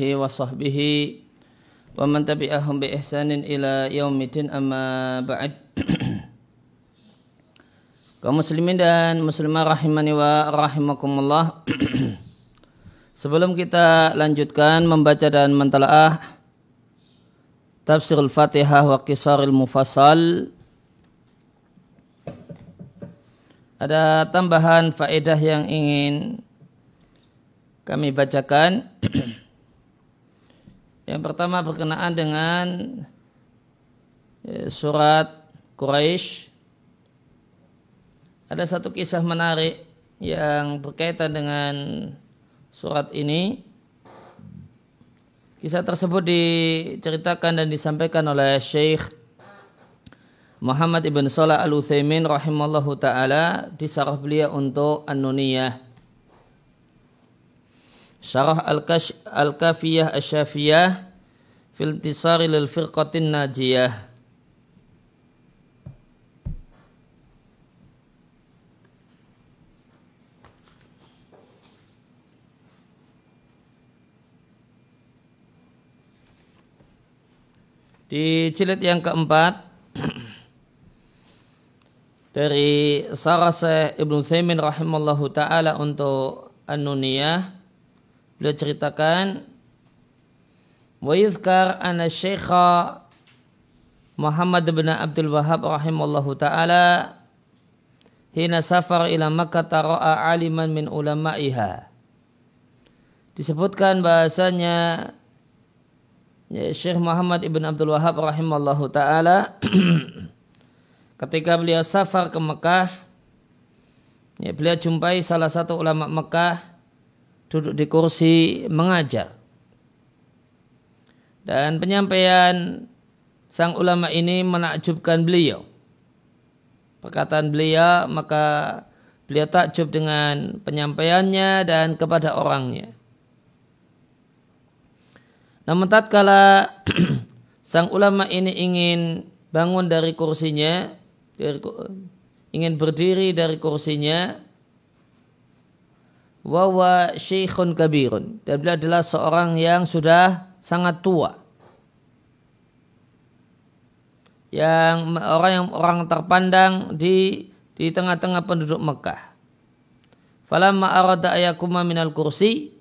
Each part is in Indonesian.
alihi wa sahbihi wa man tabi'ahum bi ihsanin ila yaumidin amma ba'd kaum muslimin dan muslimah rahimani wa rahimakumullah sebelum kita lanjutkan membaca dan mentalaah tafsirul fatihah wa kisaril mufassal ada tambahan faedah yang ingin kami bacakan. Yang pertama berkenaan dengan ya, surat Quraisy. Ada satu kisah menarik yang berkaitan dengan surat ini. Kisah tersebut diceritakan dan disampaikan oleh Syekh Muhammad ibn Salah al Uthaymin rahimallahu taala di sarah beliau untuk An-Nuniyah. Syarah Al-Kafiyah Asyafiyah fil tisari lil firqatin najiyah. Di jilid yang keempat dari Sarah Ibnu Thaymin rahimallahu taala untuk An-Nuniyah Beliau ceritakan wa yuzkar anna syekha Muhammad bin Abdul Wahab rahimallahu taala hina safar ila Makkah tara'a aliman min ulama'iha. Disebutkan bahasanya ya, Syekh Muhammad ibn Abdul Wahab rahimallahu taala ketika beliau safar ke Mekah ya, beliau jumpai salah satu ulama Mekah duduk di kursi mengajar. Dan penyampaian sang ulama ini menakjubkan beliau. Perkataan beliau maka beliau takjub dengan penyampaiannya dan kepada orangnya. Namun tatkala sang ulama ini ingin bangun dari kursinya, ingin berdiri dari kursinya, wawa syekhun kabirun dan beliau adalah seorang yang sudah sangat tua yang orang yang orang terpandang di di tengah-tengah penduduk Mekah. Falamma arada ayakuma minal kursi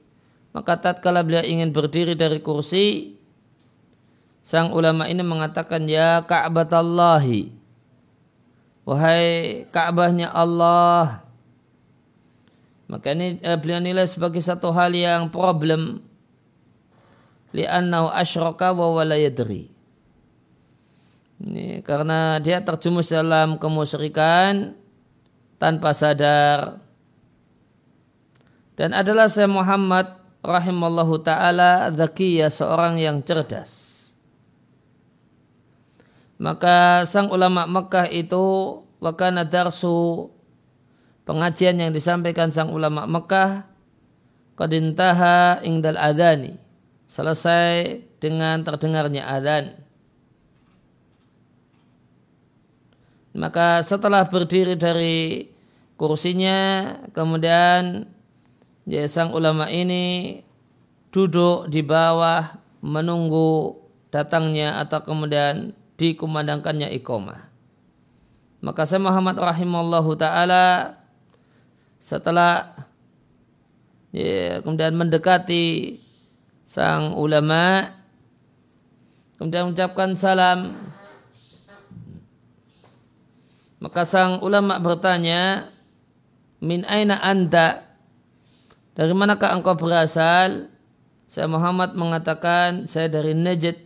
maka tatkala beliau ingin berdiri dari kursi sang ulama ini mengatakan ya Ka'batallahi wahai Ka'bahnya Allah maka ini eh, beliau nilai sebagai satu hal yang problem. Li'annahu asyraka wa wala yadri. Ini karena dia terjumus dalam kemusyrikan tanpa sadar. Dan adalah saya Muhammad rahimallahu taala zakiyah seorang yang cerdas. Maka sang ulama Mekah itu wakana darsu pengajian yang disampaikan sang ulama Mekah qadintaha ingdal adani selesai dengan terdengarnya adzan. Maka setelah berdiri dari kursinya kemudian ya sang ulama ini duduk di bawah menunggu datangnya atau kemudian dikumandangkannya iqomah maka saya Muhammad rahimallahu taala setelah ya, kemudian mendekati sang ulama kemudian mengucapkan salam. Maka sang ulama bertanya min aina anda dari manakah engkau berasal? Saya Muhammad mengatakan saya dari Najd.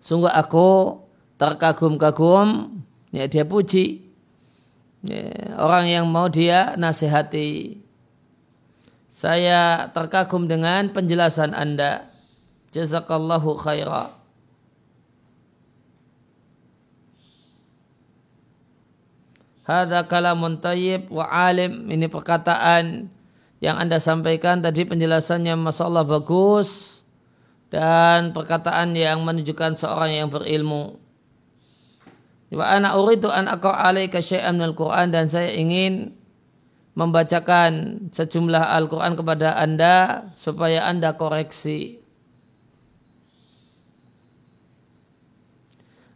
Sungguh aku terkagum-kagum ya dia puji Ya, orang yang mau dia nasihati. Saya terkagum dengan penjelasan Anda. Jazakallahu khaira. Hada kalamun tayyib wa alim. Ini perkataan yang Anda sampaikan tadi penjelasannya Masya Allah bagus. Dan perkataan yang menunjukkan seorang yang berilmu. Wa ana uridu an aqra alaika syai'an minal Qur'an dan saya ingin membacakan sejumlah Al-Quran kepada Anda supaya Anda koreksi.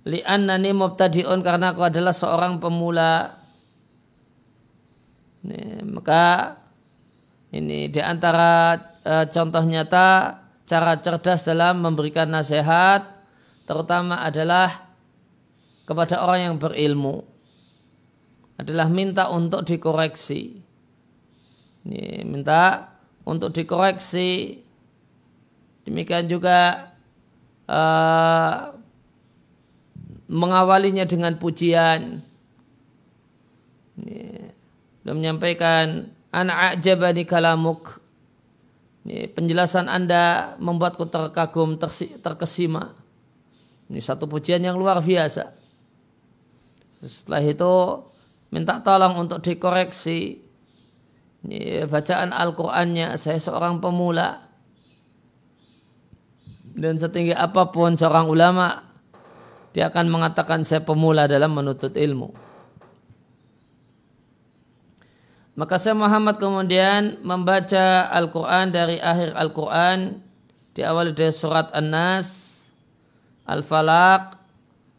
Li'annani mubtadi'un karena aku adalah seorang pemula. Ini, maka ini di antara e, contoh nyata cara cerdas dalam memberikan nasihat terutama adalah kepada orang yang berilmu adalah minta untuk dikoreksi. Ini minta untuk dikoreksi. Demikian juga uh, mengawalinya dengan pujian. Dan menyampaikan anak ajabani kalamuk. Ini penjelasan Anda membuatku terkagum, terkesima. Ini satu pujian yang luar biasa. Setelah itu minta tolong untuk dikoreksi. Bacaan Al-Qur'annya saya seorang pemula. Dan setinggi apa pun seorang ulama dia akan mengatakan saya pemula dalam menuntut ilmu. Maka saya Muhammad kemudian membaca Al-Quran dari akhir Al-Quran di awal dari surat An-Nas, Al-Falaq,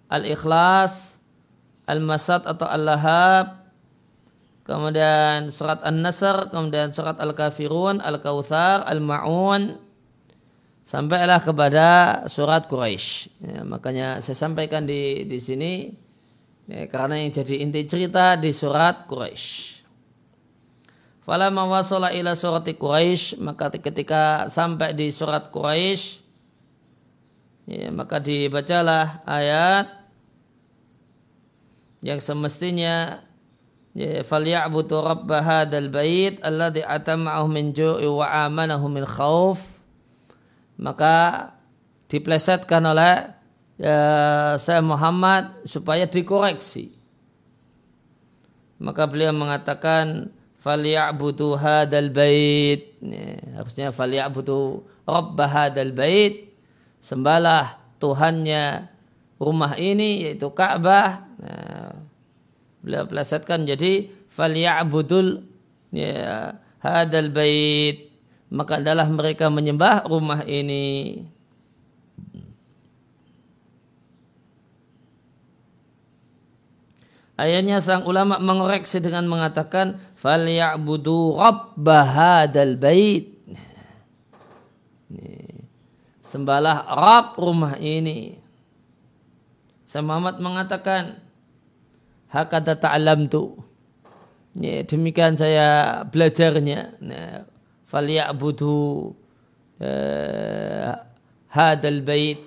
Al-Ikhlas, Al-Masad atau Al-Lahab, kemudian surat An-Nasr, kemudian surat Al-Kafirun, Al-Kautsar, Al-Ma'un, sampailah kepada surat Quraisy. Ya, makanya saya sampaikan di di sini ya, karena yang jadi inti cerita di surat Quraisy. Fala mawasala ila surat Quraisy maka ketika sampai di surat Quraisy ya, maka dibacalah ayat yang semestinya ya, falyabudu rabb hadzal bait alladzi atama'ahu min ju'i wa amanahu min khauf maka diplesetkan oleh ya, saya Muhammad supaya dikoreksi. Maka beliau mengatakan falyabudu hadal bait. Ya, harusnya falyabudu rabb hadal bait. Sembahlah Tuhannya rumah ini yaitu Ka'bah. Nah, beliau plesetkan jadi falyabudul ya, hadal bait maka adalah mereka menyembah rumah ini. Ayatnya sang ulama mengoreksi dengan mengatakan falyabudu rabb hadzal bait. Sembahlah Rabb rumah ini. Saya Muhammad mengatakan hakata ta'lamtu. Ya, demikian saya belajarnya. Nah, falyabudu uh, hadal bait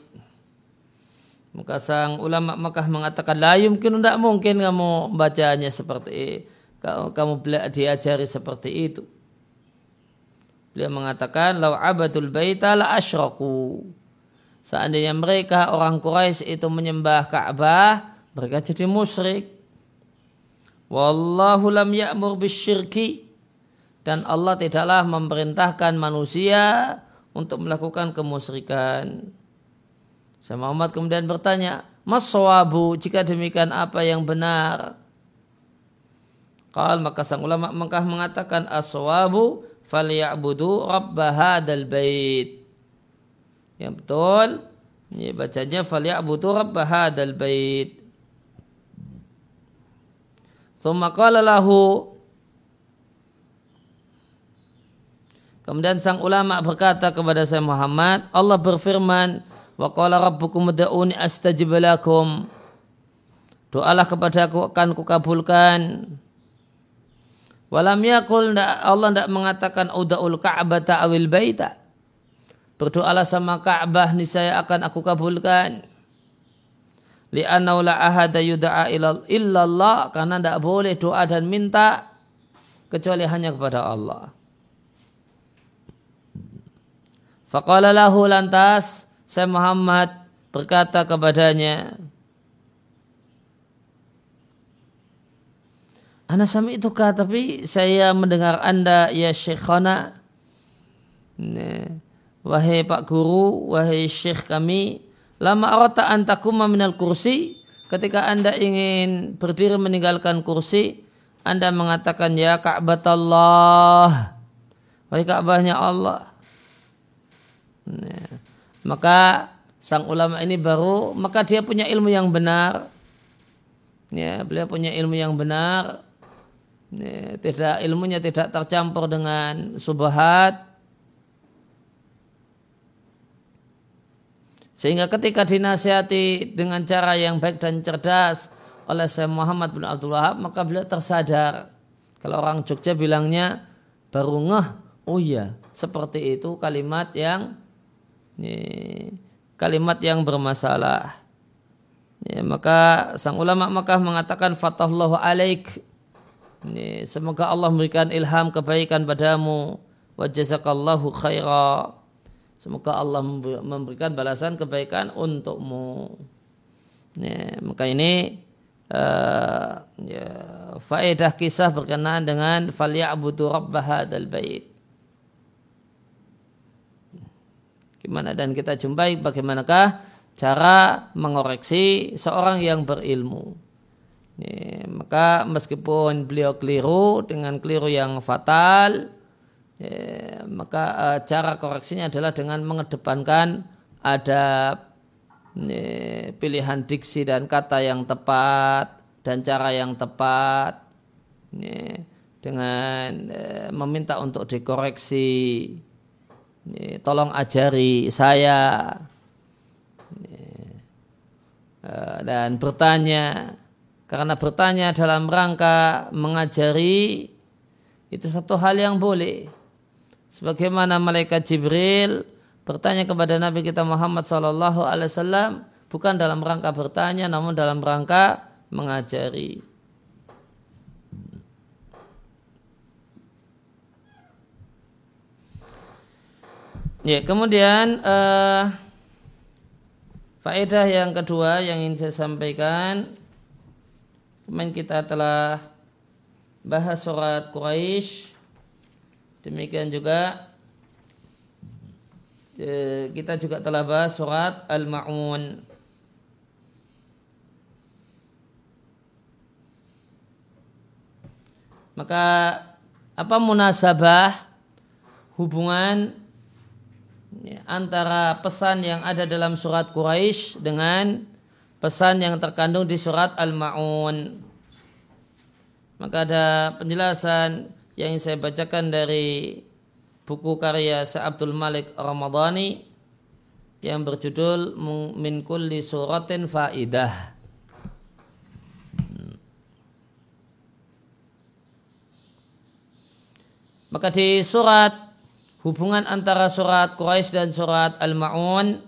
maka sang ulama Makkah mengatakan la yumkin tidak mungkin kamu bacanya seperti kamu diajari seperti itu. Beliau mengatakan lau abadul baita la asyraku. Seandainya mereka orang Quraisy itu menyembah Ka'bah, mereka jadi musyrik. Wallahu lam ya'mur bisyirki dan Allah tidaklah memerintahkan manusia untuk melakukan kemusyrikan. Saya Muhammad kemudian bertanya, Mas sawabu jika demikian apa yang benar? Qal maka sang ulama Mekah mengatakan as-sawabu falyabudu rabb hadzal bait. Yang betul ini bacanya falyabudu rabb hadzal bait. Thumma qala lahu Kemudian sang ulama berkata kepada saya Muhammad, Allah berfirman, "Wa qala rabbukum ud'uni astajib lakum." Doalah kepada aku akan kukabulkan. Walam yakul Allah tidak mengatakan udaul Ka'bah ta'wil baita. Berdoalah sama Ka'bah niscaya akan aku kabulkan. Li'annahu la ahada yuda'a illallah. Karena tidak boleh doa dan minta kecuali hanya kepada Allah. Faqala lahu lantas saya Muhammad berkata kepadanya Ana sami itu kah tapi saya mendengar anda ya syekhana. Wahai Pak Guru, wahai Syekh kami, lama arata antakuma minal kursi, ketika anda ingin berdiri meninggalkan kursi, Anda mengatakan ya Ka'batullah. Wahai Ka'bahnya Allah. Nah, maka sang ulama ini baru maka dia punya ilmu yang benar. Ya, beliau punya ilmu yang benar. Ya, tidak ilmunya tidak tercampur dengan subhat. Sehingga ketika dinasihati dengan cara yang baik dan cerdas oleh Syekh Muhammad bin Abdul Wahab, maka beliau tersadar. Kalau orang Jogja bilangnya baru ngeh, oh iya, seperti itu kalimat yang ini, kalimat yang bermasalah. Ya, maka sang ulama Makkah mengatakan fatahullahu alaik. Ini, semoga Allah memberikan ilham kebaikan padamu. Wa jazakallahu khaira. Semoga Allah memberikan balasan kebaikan untukmu. Ya, maka ini uh, ya, faedah kisah berkenaan dengan falyabudu rabb hadzal bait. Gimana dan kita jumpai bagaimanakah cara mengoreksi seorang yang berilmu. Ya, maka meskipun beliau keliru dengan keliru yang fatal, ya, maka uh, cara koreksinya adalah dengan mengedepankan adab, ya, pilihan diksi dan kata yang tepat dan cara yang tepat, ya, dengan uh, meminta untuk dikoreksi tolong ajari saya eh, dan bertanya. Karena bertanya dalam rangka mengajari itu satu hal yang boleh sebagaimana malaikat Jibril bertanya kepada Nabi kita Muhammad Sallallahu Alaihi Wasallam bukan dalam rangka bertanya namun dalam rangka mengajari. Ya, kemudian uh, faedah yang kedua yang ingin saya sampaikan. Kemarin kita telah bahas surat Quraisy demikian juga uh, kita juga telah bahas surat Al-Ma'un maka apa munasabah hubungan ya, antara pesan yang ada dalam surat Quraisy dengan pesan yang terkandung di surat Al-Ma'un. Maka ada penjelasan yang saya bacakan dari buku karya Syekh Abdul Malik Ramadhani yang berjudul Min kulli suratin faidah. Maka di surat hubungan antara surat Quraisy dan surat Al-Ma'un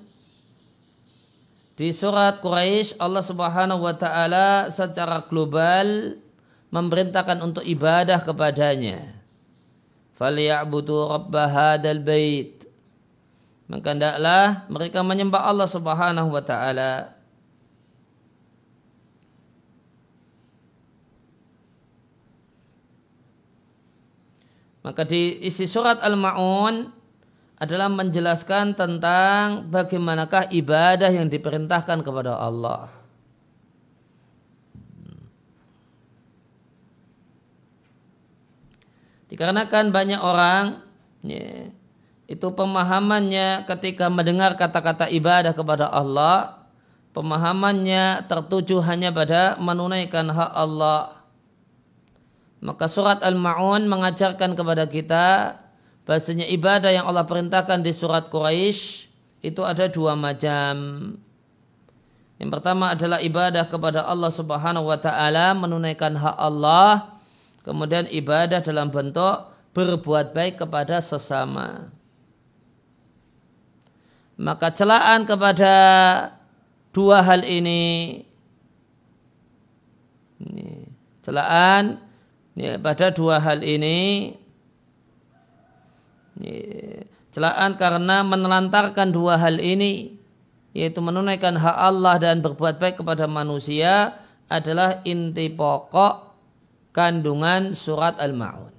di surat Quraisy Allah Subhanahu wa taala secara global memerintahkan untuk ibadah kepadanya. Falyabudu bait. Maka hendaklah mereka menyembah Allah Subhanahu wa taala. Maka di isi surat Al-Ma'un adalah menjelaskan tentang bagaimanakah ibadah yang diperintahkan kepada Allah. Dikarenakan banyak orang ya, itu pemahamannya ketika mendengar kata-kata ibadah kepada Allah, pemahamannya tertuju hanya pada menunaikan hak Allah maka surat Al-Ma'un mengajarkan kepada kita bahasanya ibadah yang Allah perintahkan di surat Quraisy itu ada dua macam. Yang pertama adalah ibadah kepada Allah Subhanahu wa taala menunaikan hak Allah, kemudian ibadah dalam bentuk berbuat baik kepada sesama. Maka celaan kepada dua hal ini, ini celaan ya, pada dua hal ini ya, celaan karena menelantarkan dua hal ini yaitu menunaikan hak Allah dan berbuat baik kepada manusia adalah inti pokok kandungan surat Al-Ma'un.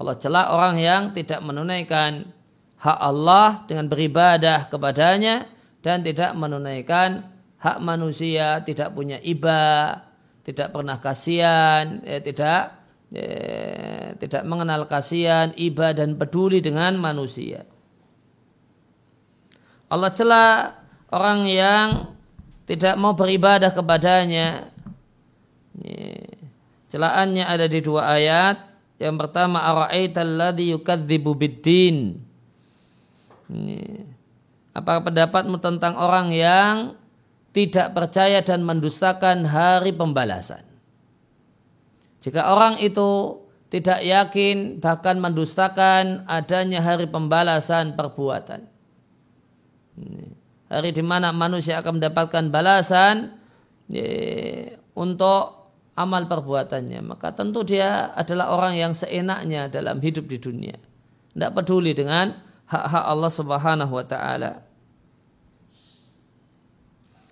Allah celak orang yang tidak menunaikan hak Allah dengan beribadah kepadanya dan tidak menunaikan hak manusia, tidak punya ibadah tidak pernah kasihan, eh, tidak eh, tidak mengenal kasihan, iba dan peduli dengan manusia. Allah celah orang yang tidak mau beribadah kepadanya. Celaannya ada di dua ayat. Yang pertama, ara'aita alladhi yukadzibu biddin. Apa pendapatmu tentang orang yang tidak percaya dan mendustakan hari pembalasan? Jika orang itu tidak yakin bahkan mendustakan adanya hari pembalasan perbuatan. Hari di mana manusia akan mendapatkan balasan untuk amal perbuatannya. Maka tentu dia adalah orang yang seenaknya dalam hidup di dunia. Tidak peduli dengan hak-hak Allah Subhanahu wa taala.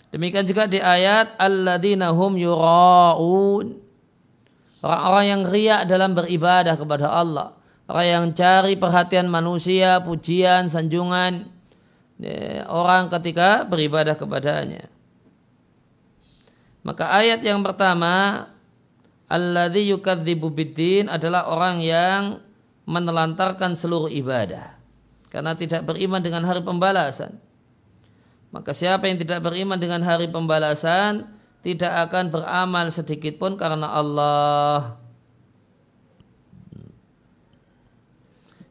Demikian juga di ayat alladzina hum yura'un. Orang-orang yang riak dalam beribadah kepada Allah. Orang yang cari perhatian manusia, pujian, sanjungan ya, orang ketika beribadah kepadanya. Maka ayat yang pertama Alladhi yukadzibu biddin adalah orang yang menelantarkan seluruh ibadah karena tidak beriman dengan hari pembalasan. Maka siapa yang tidak beriman dengan hari pembalasan tidak akan beramal sedikit pun karena Allah.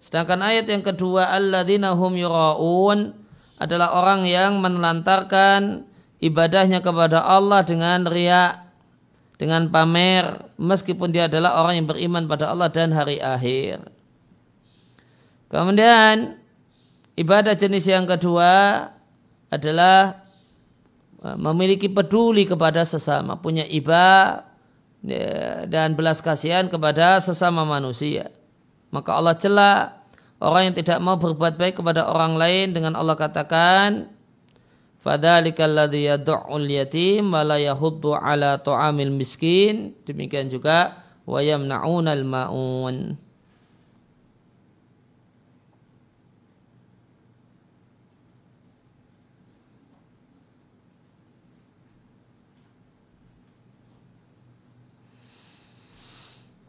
Sedangkan ayat yang kedua alladzina hum yura'un adalah orang yang menelantarkan ibadahnya kepada Allah dengan riak dengan pamer meskipun dia adalah orang yang beriman pada Allah dan hari akhir. Kemudian ibadah jenis yang kedua adalah uh, memiliki peduli kepada sesama, punya iba ya, dan belas kasihan kepada sesama manusia. Maka Allah celah orang yang tidak mau berbuat baik kepada orang lain dengan Allah katakan Yatim miskin. Demikian juga wa yamna'unal.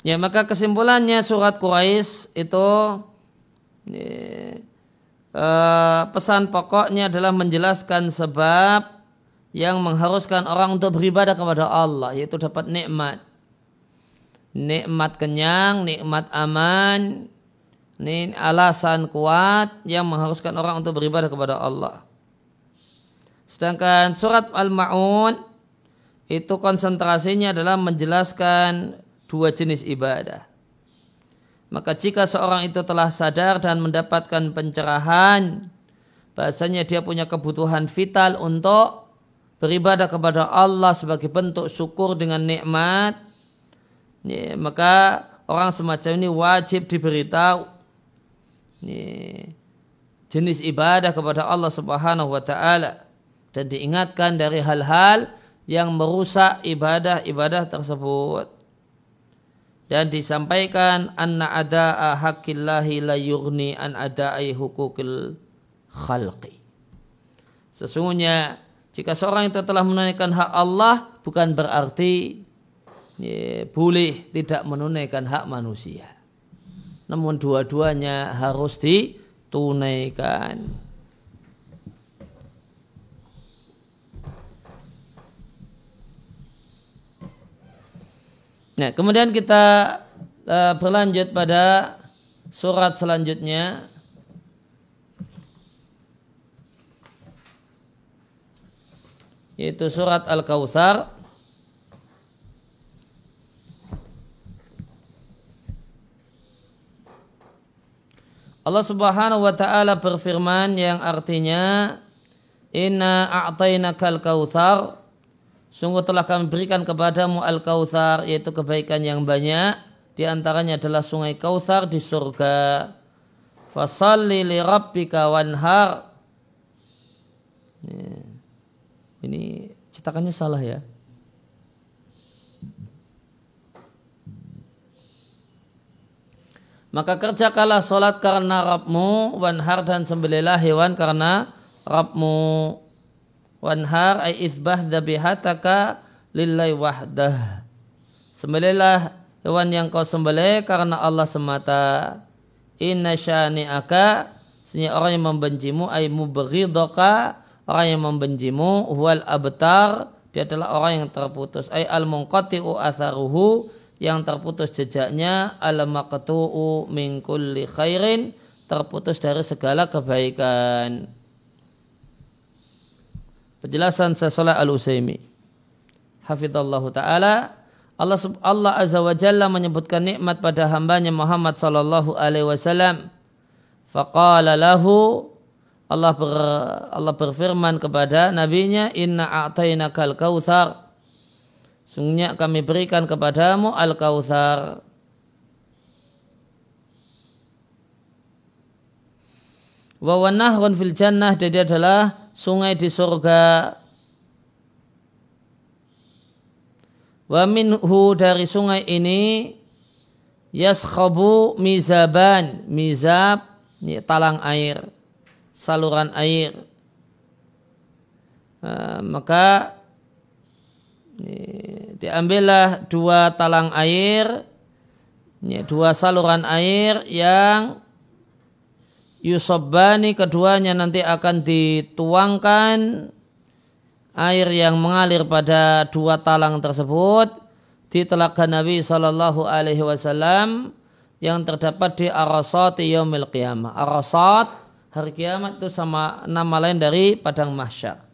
Ya maka kesimpulannya surat Quraisy itu ya, Eh, pesan pokoknya adalah menjelaskan sebab yang mengharuskan orang untuk beribadah kepada Allah yaitu dapat nikmat. Nikmat kenyang nikmat aman ini alasan kuat yang mengharuskan orang untuk beribadah kepada Allah. Sedangkan surat Al-Ma'un itu konsentrasinya adalah menjelaskan dua jenis ibadah maka jika seorang itu telah sadar dan mendapatkan pencerahan, bahasanya dia punya kebutuhan vital untuk beribadah kepada Allah sebagai bentuk syukur dengan nikmat, ya, maka orang semacam ini wajib diberitahu. Ya, jenis ibadah kepada Allah Subhanahu wa taala. Dan diingatkan dari hal-hal yang merusak ibadah-ibadah tersebut dan disampaikan anna ada haqqillahi la yughni an ada'i hukukil khalqi. Sesungguhnya jika seorang itu telah menunaikan hak Allah bukan berarti ya, boleh tidak menunaikan hak manusia. Namun dua-duanya harus ditunaikan. Nah, kemudian kita uh, berlanjut pada surat selanjutnya. Yaitu surat Al-Kautsar. Allah Subhanahu wa taala berfirman yang artinya Inna a'tainakal kautsar Sungguh telah kami berikan kepadamu Al-Kautsar yaitu kebaikan yang banyak di antaranya adalah sungai Kautsar di surga. Fasalli li rabbika wanhar. Ini cetakannya salah ya. Maka kerjakanlah solat karena Rabbmu, wanhar dan sembelilah hewan karena Rabbmu wanhar ay izbah dhabihataka lillahi wahdah. Sembelihlah hewan yang kau sembelih karena Allah semata. Inna syani'aka sesungguhnya orang yang membencimu ay mubghidaka orang yang membencimu wal abtar dia adalah orang yang terputus. Ay al munqati'u atharuhu yang terputus jejaknya al maqtu'u min kulli khairin terputus dari segala kebaikan penjelasan Sasolah Al-Usaimi hafidallahu taala Allah Allah Azza wa Jalla menyebutkan nikmat pada hambanya Muhammad sallallahu alaihi wasallam. Faqala lahu Allah ber, Allah berfirman kepada nabinya inna a'tainakal kautsar. Sungguhnya kami berikan kepadamu al-kautsar. Wa nahrun fil jannah jadi adalah sungai di surga Wa minhu dari sungai ini yaskhabu mizaban, mizab ini talang air, saluran air. Uh, maka ini, diambillah dua talang air, ini, dua saluran air yang yusobbani keduanya nanti akan dituangkan air yang mengalir pada dua talang tersebut di telaga Nabi Shallallahu Alaihi Wasallam yang terdapat di Arasat Yaumil Qiyamah. Arasat hari kiamat itu sama nama lain dari padang mahsyar.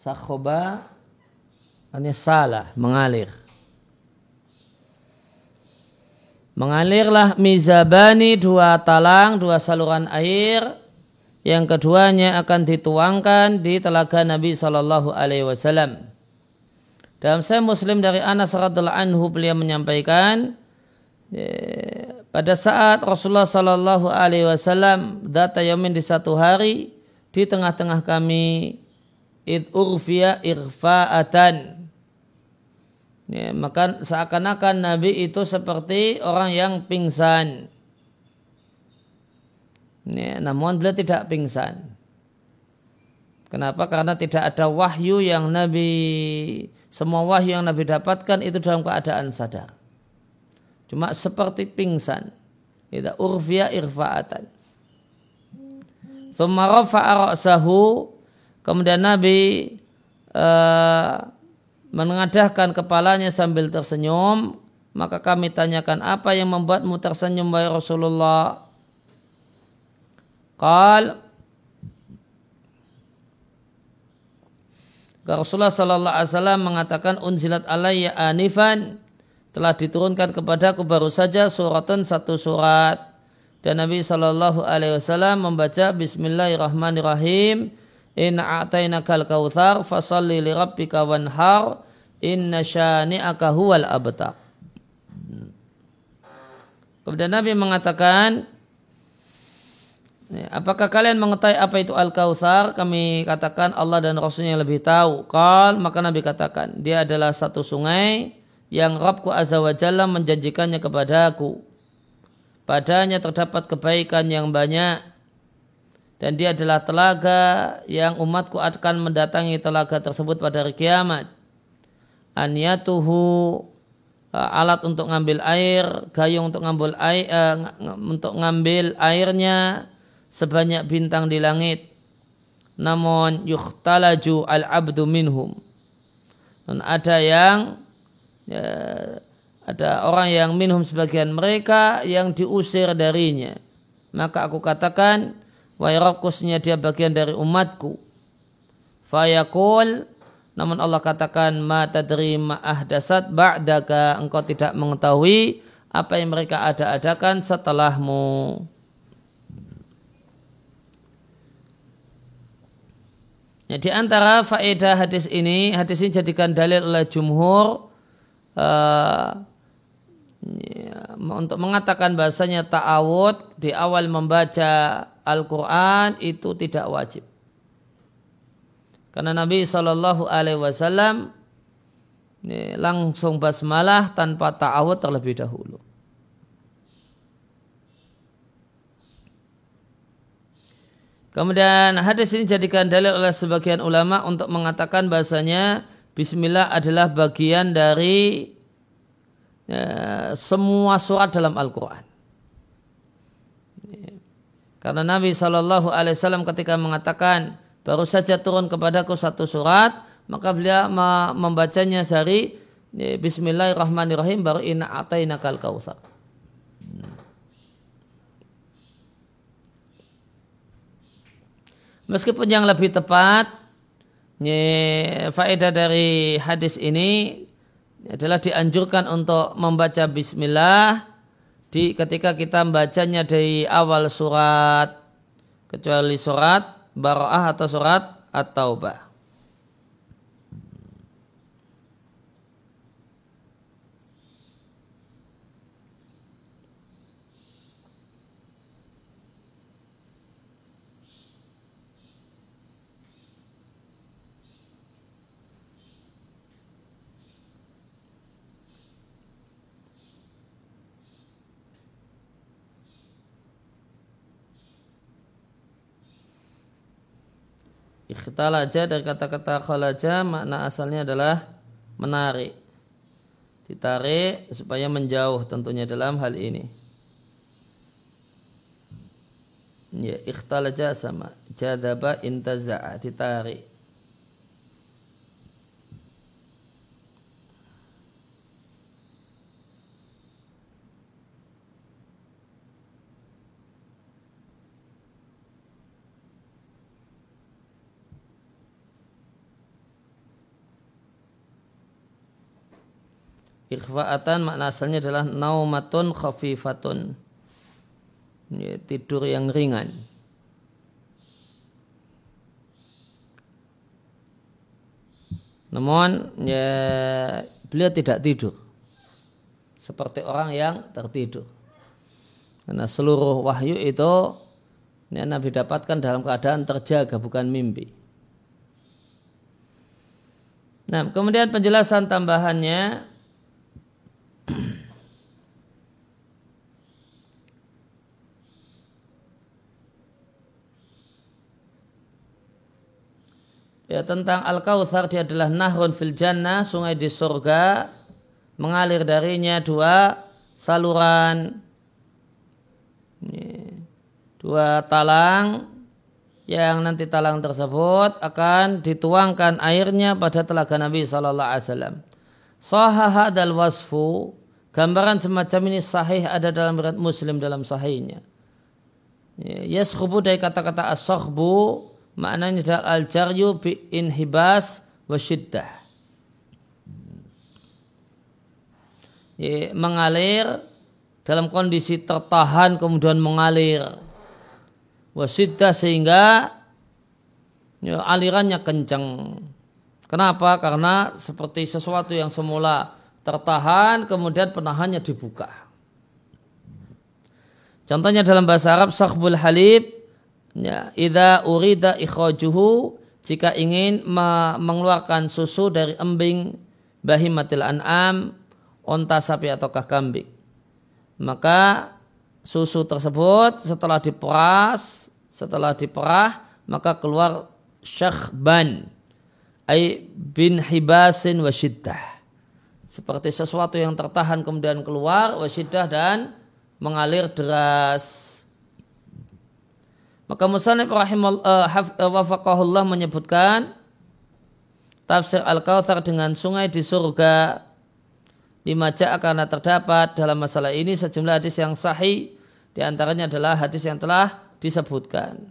Sakhoba hanya salah mengalir mengalirlah mizabani dua talang dua saluran air yang keduanya akan dituangkan di telaga Nabi Shallallahu Alaihi Wasallam. Dalam saya Muslim dari Anas radhiallahu anhu beliau menyampaikan pada saat Rasulullah Shallallahu Alaihi Wasallam data yamin di satu hari di tengah-tengah kami id urfiya irfa'atan. Ya, maka seakan-akan Nabi itu seperti orang yang pingsan. Ya, namun beliau tidak pingsan. Kenapa? karena tidak ada wahyu yang Nabi semua wahyu yang Nabi dapatkan itu dalam keadaan sadar. Cuma seperti pingsan. Tidak urfiya irfa'atan Thumma rafa'a Kemudian Nabi uh, menengadahkan kepalanya sambil tersenyum. Maka kami tanyakan apa yang membuatmu tersenyum wahai Rasulullah? Qal Rasulullah sallallahu alaihi wasallam mengatakan unzilat alayya anifan telah diturunkan kepadaku baru saja suratan satu surat dan Nabi Shallallahu Alaihi Wasallam membaca Bismillahirrahmanirrahim Inna a'tainakal kautsar fasalli li rabbika wanhar inna syani'aka huwal abtar. Kemudian Nabi mengatakan Apakah kalian mengetahui apa itu Al-Kautsar? Kami katakan Allah dan Rasulnya lebih tahu. Kal, maka Nabi katakan, dia adalah satu sungai yang Rabbku Azza wa Jalla menjanjikannya kepadaku padanya terdapat kebaikan yang banyak dan dia adalah telaga yang umatku akan mendatangi telaga tersebut pada hari kiamat. Aniyatuhu uh, alat untuk ngambil air, gayung untuk ngambil air, uh, untuk ngambil airnya sebanyak bintang di langit. Namun yukhtalaju al-abdu minhum. Dan ada yang ya, ada orang yang minhum sebagian mereka yang diusir darinya. Maka aku katakan, wahai dia bagian dari umatku. Fayaqul, namun Allah katakan ma tadri ma ahdasat ba'daka engkau tidak mengetahui apa yang mereka ada-adakan setelahmu. Ya, di antara faedah hadis ini, hadis ini jadikan dalil oleh jumhur uh, ya, untuk mengatakan bahasanya ta'awud di awal membaca Al-Quran itu tidak wajib. Karena Nabi Shallallahu Alaihi Wasallam langsung basmalah tanpa ta'awud terlebih dahulu. Kemudian hadis ini jadikan dalil oleh sebagian ulama untuk mengatakan bahasanya Bismillah adalah bagian dari ya, semua surat dalam Al-Quran. Karena Nabi Shallallahu Alaihi Wasallam ketika mengatakan baru saja turun kepadaku satu surat, maka beliau membacanya dari ya, Bismillahirrahmanirrahim baru inna atainakal kautsar. Meskipun yang lebih tepat, faedah dari hadis ini adalah dianjurkan untuk membaca Bismillah di ketika kita membacanya dari awal surat kecuali surat Baro'ah atau surat At-Taubah. Ikhtalaja dari kata-kata khalaja makna asalnya adalah menarik. Ditarik supaya menjauh tentunya dalam hal ini. Ya, ikhtalaja sama. Jadaba intaza'a ditarik. Ikhfa'atan makna asalnya adalah naumatun khafifatun. Ya, tidur yang ringan. Namun ya beliau tidak tidur. Seperti orang yang tertidur. Karena seluruh wahyu itu ya, Nabi dapatkan dalam keadaan terjaga bukan mimpi. Nah, kemudian penjelasan tambahannya ya tentang Al-Kautsar dia adalah nahrun fil jannah, sungai di surga, mengalir darinya dua saluran dua talang yang nanti talang tersebut akan dituangkan airnya pada telaga Nabi Sallallahu Alaihi Wasallam. Sahah dal wasfu gambaran semacam ini sahih ada dalam berat Muslim dalam sahihnya. Yashubu dari kata-kata as maknanya adalah al-jaryu bi inhibas wa syiddah. Mengalir dalam kondisi tertahan kemudian mengalir wasiddah sehingga ya, alirannya kencang. Kenapa? Karena seperti sesuatu yang semula tertahan kemudian penahannya dibuka. Contohnya dalam bahasa Arab sakhbul halib ya idza urida ikhrajuhu jika ingin mengeluarkan susu dari embing bahimatil an'am onta sapi ataukah kambing. Maka susu tersebut setelah diperas setelah diperah maka keluar syakhban ay bin hibasin wasyiddah seperti sesuatu yang tertahan kemudian keluar wasyiddah dan mengalir deras maka Musanib rahimal uh, wafaqahullah menyebutkan tafsir Al-Kautsar dengan sungai di surga lima ja'a karena terdapat dalam masalah ini sejumlah hadis yang sahih di antaranya adalah hadis yang telah disebutkan.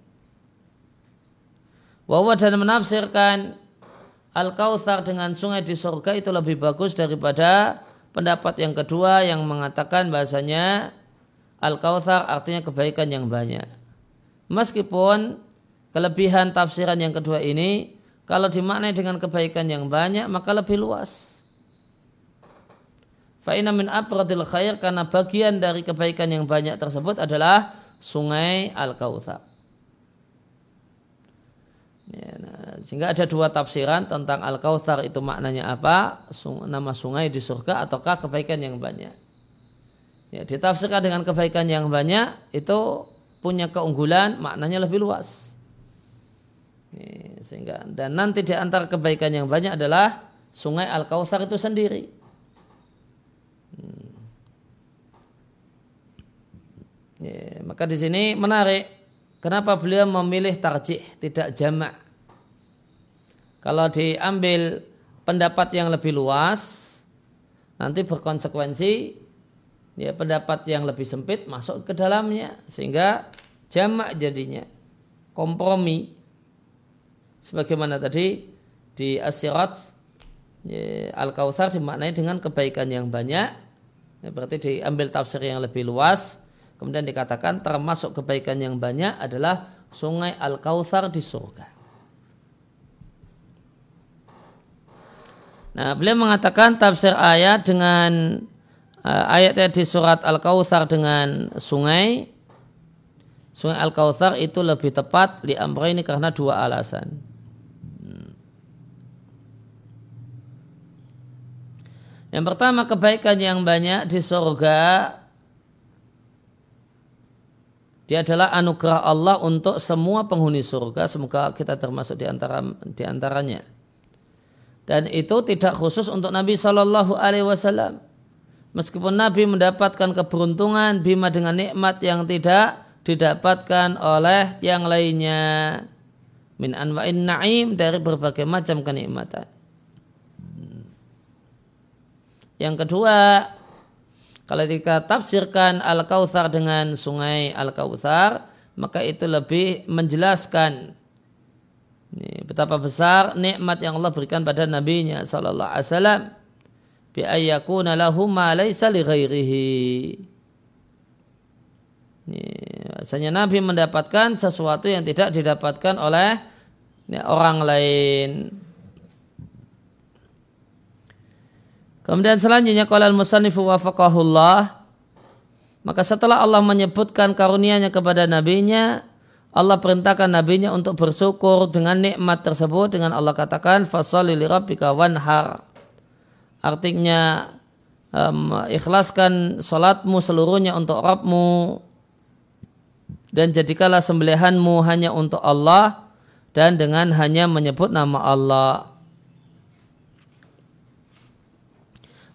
Wawa dan menafsirkan Al-Kautsar dengan sungai di surga itu lebih bagus daripada pendapat yang kedua yang mengatakan bahasanya Al-Kautsar artinya kebaikan yang banyak. Meskipun kelebihan tafsiran yang kedua ini kalau dimaknai dengan kebaikan yang banyak maka lebih luas. Fa'ina min abradil khair karena bagian dari kebaikan yang banyak tersebut adalah sungai Al-Kautsar. Ya, nah, sehingga ada dua tafsiran tentang Al-Kautsar itu maknanya apa, Sung, nama sungai di surga ataukah kebaikan yang banyak. Ya, ditafsirkan dengan kebaikan yang banyak itu punya keunggulan maknanya lebih luas sehingga dan nanti di antara kebaikan yang banyak adalah sungai Al Kautsar itu sendiri. Hmm. Maka di sini menarik kenapa beliau memilih tarjih tidak jamak. Kalau diambil pendapat yang lebih luas nanti berkonsekuensi ya pendapat yang lebih sempit masuk ke dalamnya sehingga jamak jadinya. Kompromi. Sebagaimana tadi di Asyirat ya, Al-Kautsar dimaknai dengan kebaikan yang banyak. Ya, berarti diambil tafsir yang lebih luas. Kemudian dikatakan termasuk kebaikan yang banyak adalah sungai Al-Kautsar di surga. Nah, beliau mengatakan tafsir ayat dengan ayatnya di surat Al-Kautsar dengan sungai Sungai Al-Kautsar itu lebih tepat di ini karena dua alasan. Yang pertama kebaikan yang banyak di surga dia adalah anugerah Allah untuk semua penghuni surga. Semoga kita termasuk di antara di antaranya. Dan itu tidak khusus untuk Nabi Shallallahu Alaihi Wasallam. Meskipun Nabi mendapatkan keberuntungan bima dengan nikmat yang tidak didapatkan oleh yang lainnya min anwa'in na'im dari berbagai macam kenikmatan. Yang kedua, kalau kita tafsirkan Al-Kautsar dengan sungai Al-Kautsar, maka itu lebih menjelaskan betapa besar nikmat yang Allah berikan pada nabinya sallallahu alaihi wasallam bi ayyakuna lahu ma laysa li ghairihi. Ini, Nabi mendapatkan sesuatu yang tidak didapatkan oleh orang lain. Kemudian selanjutnya kalau al-musannifu wafaqahullah maka setelah Allah menyebutkan karunia-Nya kepada nabinya Allah perintahkan nabinya untuk bersyukur dengan nikmat tersebut dengan Allah katakan fasalli li wanhar. Artinya um, ikhlaskan salatmu seluruhnya untuk Rabbmu dan jadikanlah sembelihanmu hanya untuk Allah dan dengan hanya menyebut nama Allah.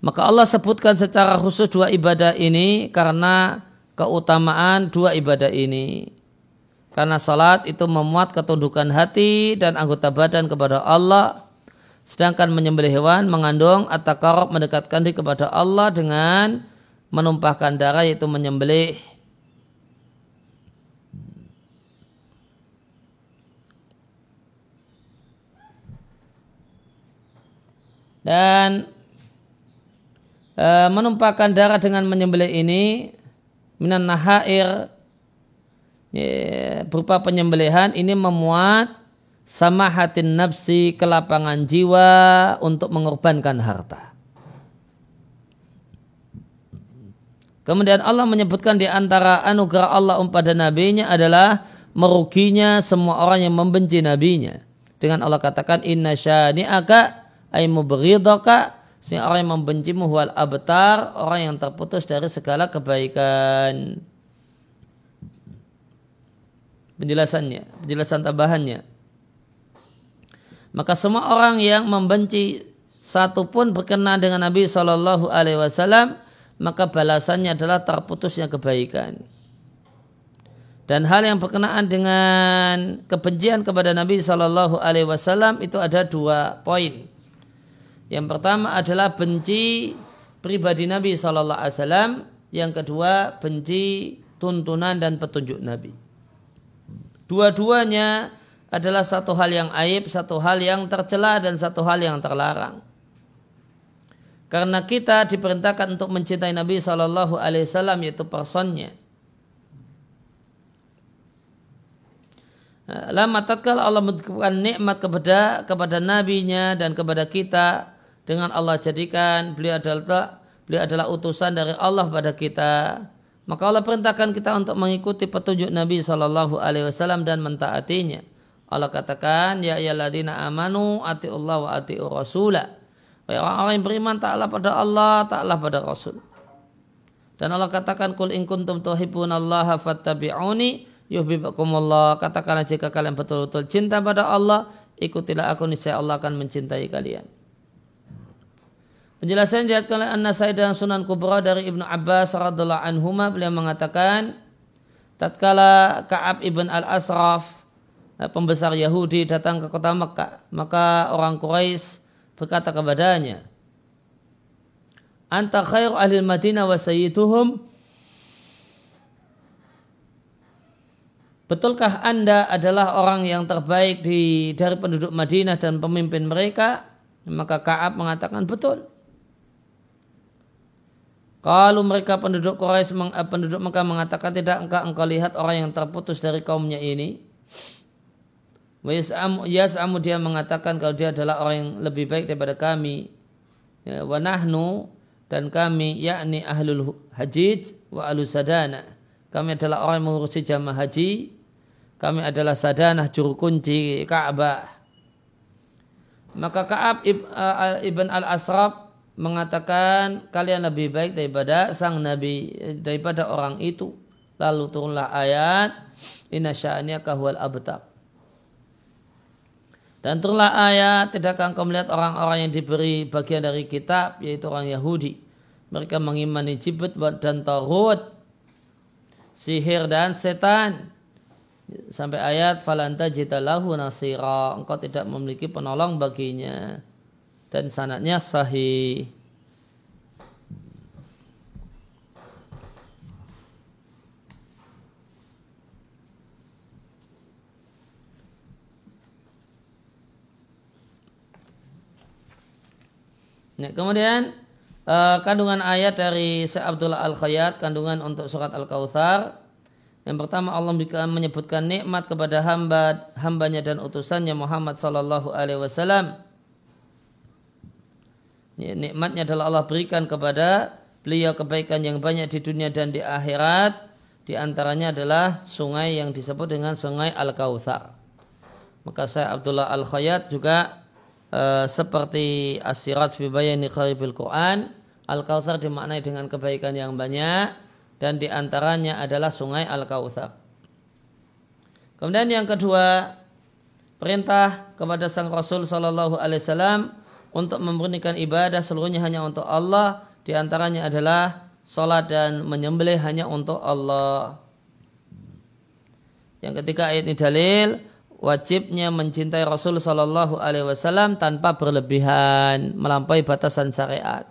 Maka Allah sebutkan secara khusus dua ibadah ini karena keutamaan dua ibadah ini. Karena salat itu memuat ketundukan hati dan anggota badan kepada Allah. Sedangkan menyembelih hewan mengandung at-taqarrub mendekatkan diri kepada Allah dengan menumpahkan darah yaitu menyembelih. Dan e, menumpahkan darah dengan menyembelih ini minan nahair berupa penyembelihan ini memuat sama hati nafsi kelapangan jiwa untuk mengorbankan harta. Kemudian Allah menyebutkan di antara anugerah Allah pada nabinya adalah meruginya semua orang yang membenci nabinya. Dengan Allah katakan inna syani'aka ay mubghidaka sehingga orang yang membenci muhwal abtar, orang yang terputus dari segala kebaikan. Penjelasannya, penjelasan tambahannya. Maka semua orang yang membenci satu pun berkenan dengan Nabi Shallallahu Alaihi Wasallam, maka balasannya adalah terputusnya kebaikan. Dan hal yang berkenaan dengan kebencian kepada Nabi Shallallahu Alaihi Wasallam itu ada dua poin. Yang pertama adalah benci pribadi Nabi Shallallahu Alaihi Wasallam. Yang kedua benci tuntunan dan petunjuk Nabi. Dua-duanya adalah satu hal yang aib, satu hal yang tercela dan satu hal yang terlarang. Karena kita diperintahkan untuk mencintai Nabi Shallallahu Alaihi Wasallam yaitu personnya. Lama tatkala Allah memberikan nikmat kepada kepada nabinya dan kepada kita dengan Allah jadikan beliau adalah beliau adalah utusan dari Allah pada kita maka Allah perintahkan kita untuk mengikuti petunjuk Nabi Shallallahu Alaihi Wasallam dan mentaatinya. Allah katakan ya ayyuhalladzina amanu ati Allah wa ati rasula. Orang-orang yang beriman taatlah pada Allah, taatlah pada Rasul. Dan Allah katakan kul in kuntum tuhibbunallaha fattabi'uni yuhibbukumullah. Katakanlah jika kalian betul-betul cinta pada Allah, ikutilah aku niscaya Allah akan mencintai kalian. Penjelasan jihad oleh An-Nasai dan Sunan Kubra dari Ibnu Abbas radhiallahu anhuma beliau mengatakan tatkala Ka'ab ibn al-Asraf pembesar Yahudi datang ke kota Mekah maka orang Quraisy berkata kepadanya Anta khair ahli Madinah wa sayyiduhum Betulkah Anda adalah orang yang terbaik di dari penduduk Madinah dan pemimpin mereka? Maka Ka'ab mengatakan betul. Kalau mereka penduduk Quraisy eh, penduduk Mekah mengatakan tidak engkau engkau lihat orang yang terputus dari kaumnya ini. Yas'amu dia mengatakan kalau dia adalah orang yang lebih baik daripada kami. Ya, wa nahnu dan kami yakni ahlul hajij wa ahlus sadana. Kami adalah orang yang mengurusi jamaah haji kami adalah sadanah juru kunci Ka'bah. Maka Ka'ab eh, ibn al-Asrab mengatakan kalian lebih baik daripada sang nabi daripada orang itu. Lalu turunlah ayat inna sya'niyaka huwal abtar. Dan turunlah ayat tidakkah engkau melihat orang-orang yang diberi bagian dari kitab yaitu orang Yahudi. Mereka mengimani jibut dan tarut sihir dan setan. Sampai ayat falanta jitalahu nasira. Engkau tidak memiliki penolong baginya. Dan sanatnya sahih Nah, kemudian uh, kandungan ayat dari Syekh Abdullah Al-Khayyat, kandungan untuk surat Al-Kautsar yang pertama Allah menyebutkan nikmat kepada hamba hambanya dan utusannya Muhammad Sallallahu Alaihi Wasallam. Nikmatnya adalah Allah berikan kepada beliau kebaikan yang banyak di dunia dan di akhirat. Di antaranya adalah sungai yang disebut dengan sungai Al Kautsar. Maka saya Abdullah Al Khayyat juga uh, seperti Asirat fi bayani kharibil Quran. Al Kautsar dimaknai dengan kebaikan yang banyak dan di antaranya adalah sungai Al-Kautsar. Kemudian yang kedua, perintah kepada sang Rasul Shallallahu Alaihi Wasallam untuk memberikan ibadah seluruhnya hanya untuk Allah. Di antaranya adalah sholat dan menyembelih hanya untuk Allah. Yang ketiga ayat ini dalil wajibnya mencintai Rasul Shallallahu Alaihi Wasallam tanpa berlebihan melampaui batasan syariat.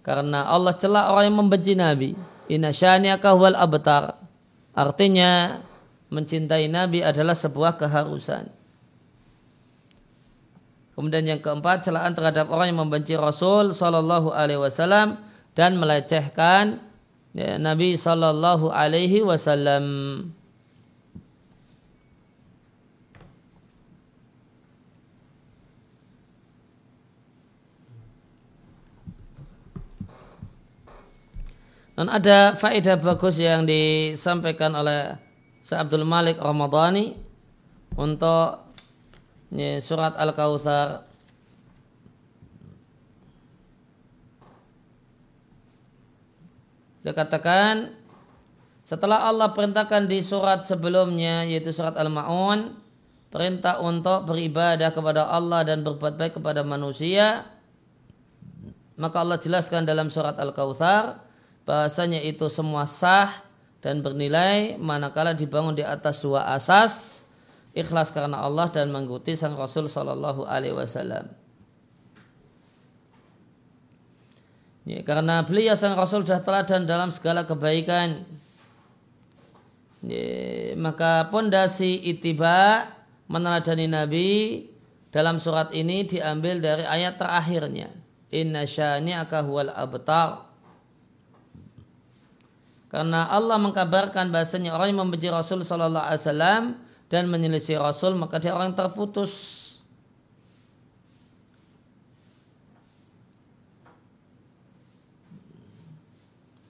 Karena Allah celah orang yang membenci Nabi. Inna wal abtar. Artinya mencintai Nabi adalah sebuah keharusan. Kemudian yang keempat celaan terhadap orang yang membenci Rasul Sallallahu Alaihi Wasallam dan melecehkan ya, Nabi Sallallahu Alaihi Wasallam. Dan ada faedah bagus yang disampaikan oleh Syekh Abdul Malik Ramadhani untuk surat Al-Kautsar. Dia katakan setelah Allah perintahkan di surat sebelumnya yaitu surat Al-Maun perintah untuk beribadah kepada Allah dan berbuat baik kepada manusia maka Allah jelaskan dalam surat Al-Kautsar bahasanya itu semua sah dan bernilai manakala dibangun di atas dua asas ikhlas karena Allah dan mengikuti sang Rasul Shallallahu Alaihi Wasallam. Ya, karena beliau sang Rasul sudah teladan dalam segala kebaikan. Ya, maka pondasi itiba meneladani Nabi dalam surat ini diambil dari ayat terakhirnya. Inna syani'aka huwal abtar. Karena Allah mengkabarkan bahasanya orang yang membenci Rasul Sallallahu Alaihi Wasallam dan menyelisih Rasul maka dia orang terputus.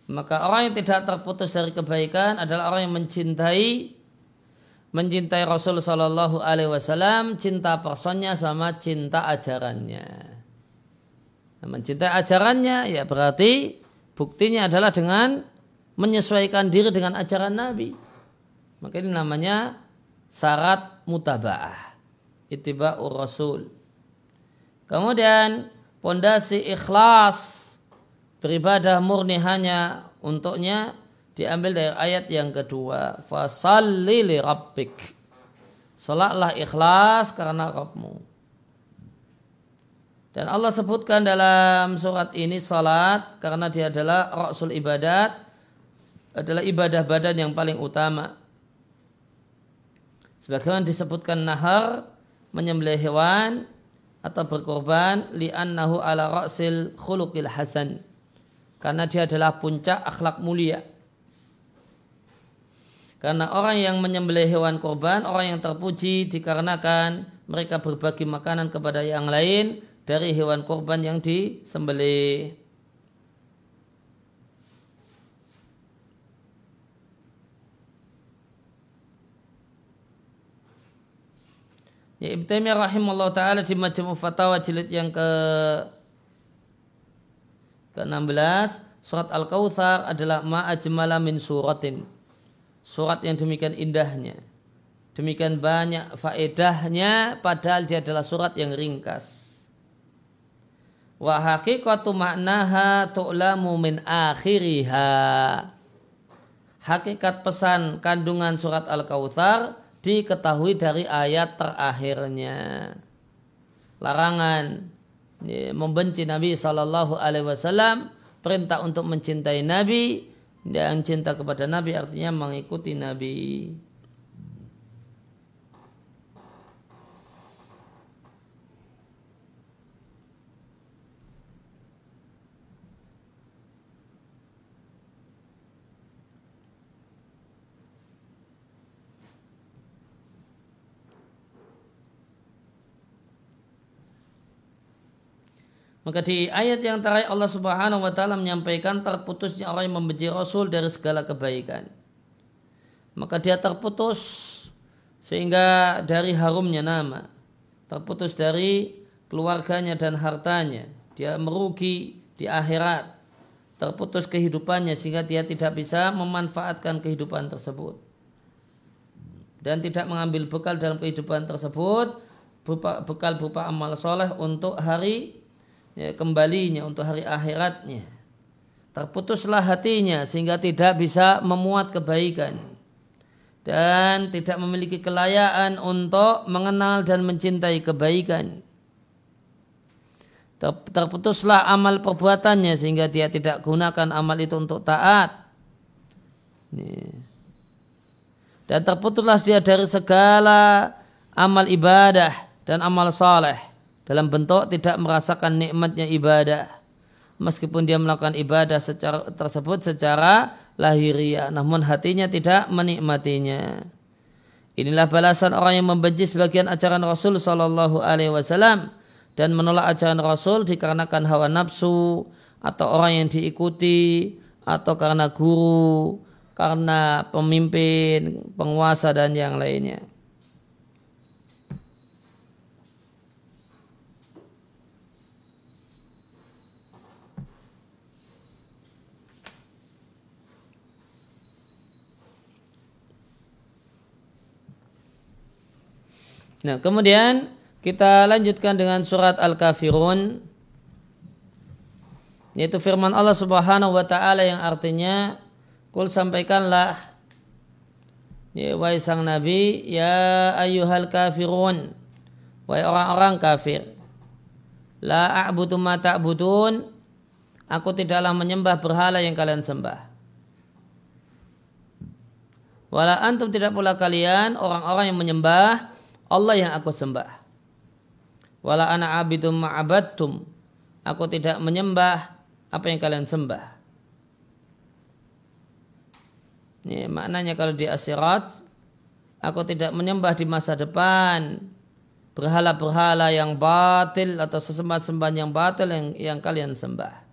Maka orang yang tidak terputus dari kebaikan adalah orang yang mencintai mencintai Rasul Sallallahu Alaihi Wasallam, cinta personnya sama cinta ajarannya. Nah, mencintai ajarannya ya berarti buktinya adalah dengan menyesuaikan diri dengan ajaran Nabi. Maka ini namanya syarat mutabaah. Ittiba'ur Rasul. Kemudian pondasi ikhlas beribadah murni hanya untuknya diambil dari ayat yang kedua fasalli li rabbik salatlah ikhlas karena Rabbmu dan Allah sebutkan dalam surat ini salat karena dia adalah rasul ibadat adalah ibadah badan yang paling utama. Sebagaimana disebutkan nahar menyembelih hewan atau berkorban li'annahu ala ra'sil khuluqil hasan. Karena dia adalah puncak akhlak mulia. Karena orang yang menyembelih hewan korban, orang yang terpuji dikarenakan mereka berbagi makanan kepada yang lain dari hewan korban yang disembelih. Ya Ibn Taimiyah rahimahullah ta'ala di Majmu Fatawa jilid yang ke ke-16 surat Al-Kautsar adalah ma'ajmala min suratin surat yang demikian indahnya. Demikian banyak faedahnya padahal dia adalah surat yang ringkas. Wa haqiqatu maknaha tu'lamu min akhiriha. Hakikat pesan kandungan surat Al-Kautsar diketahui dari ayat terakhirnya. Larangan membenci Nabi Shallallahu Alaihi Wasallam, perintah untuk mencintai Nabi, dan cinta kepada Nabi artinya mengikuti Nabi. Maka di ayat yang terakhir Allah Subhanahu wa taala menyampaikan terputusnya orang yang membenci Rasul dari segala kebaikan. Maka dia terputus sehingga dari harumnya nama, terputus dari keluarganya dan hartanya, dia merugi di akhirat, terputus kehidupannya sehingga dia tidak bisa memanfaatkan kehidupan tersebut dan tidak mengambil bekal dalam kehidupan tersebut bekal berupa amal soleh untuk hari ya, kembalinya untuk hari akhiratnya. Terputuslah hatinya sehingga tidak bisa memuat kebaikan dan tidak memiliki kelayaan untuk mengenal dan mencintai kebaikan. Terputuslah amal perbuatannya sehingga dia tidak gunakan amal itu untuk taat. Dan terputuslah dia dari segala amal ibadah dan amal saleh dalam bentuk tidak merasakan nikmatnya ibadah. Meskipun dia melakukan ibadah secara tersebut secara lahiriah namun hatinya tidak menikmatinya. Inilah balasan orang yang membenci sebagian ajaran Rasul Shallallahu Alaihi Wasallam dan menolak ajaran Rasul dikarenakan hawa nafsu atau orang yang diikuti atau karena guru karena pemimpin penguasa dan yang lainnya Nah, kemudian kita lanjutkan dengan surat Al-Kafirun yaitu firman Allah Subhanahu wa taala yang artinya kul sampaikanlah ya wahai sang nabi ya ayyuhal kafirun wahai orang-orang kafir la a'budu ma ta'budun aku tidaklah menyembah berhala yang kalian sembah. Wala antum tidak pula kalian orang-orang yang menyembah Allah yang aku sembah. Wala ana abidum ma'abadtum. Aku tidak menyembah apa yang kalian sembah. Ini maknanya kalau di akhirat aku tidak menyembah di masa depan berhala-berhala yang batil atau sesembahan-sembahan yang batil yang, yang kalian sembah.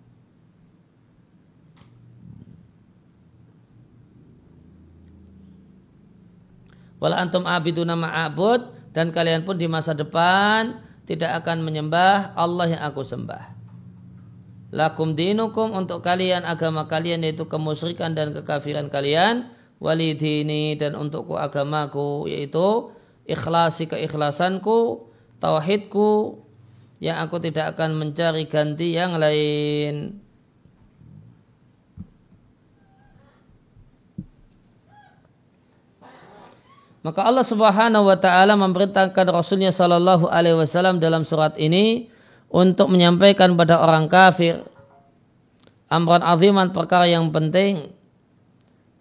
Wala antum abiduna ma'abud dan kalian pun di masa depan tidak akan menyembah Allah yang aku sembah. Lakum dinukum untuk kalian agama kalian yaitu kemusyrikan dan kekafiran kalian walidini dan untukku agamaku yaitu ikhlasi keikhlasanku tauhidku yang aku tidak akan mencari ganti yang lain. Maka Allah Subhanahu wa taala memerintahkan Rasulnya sallallahu alaihi wasallam dalam surat ini untuk menyampaikan pada orang kafir amran aziman perkara yang penting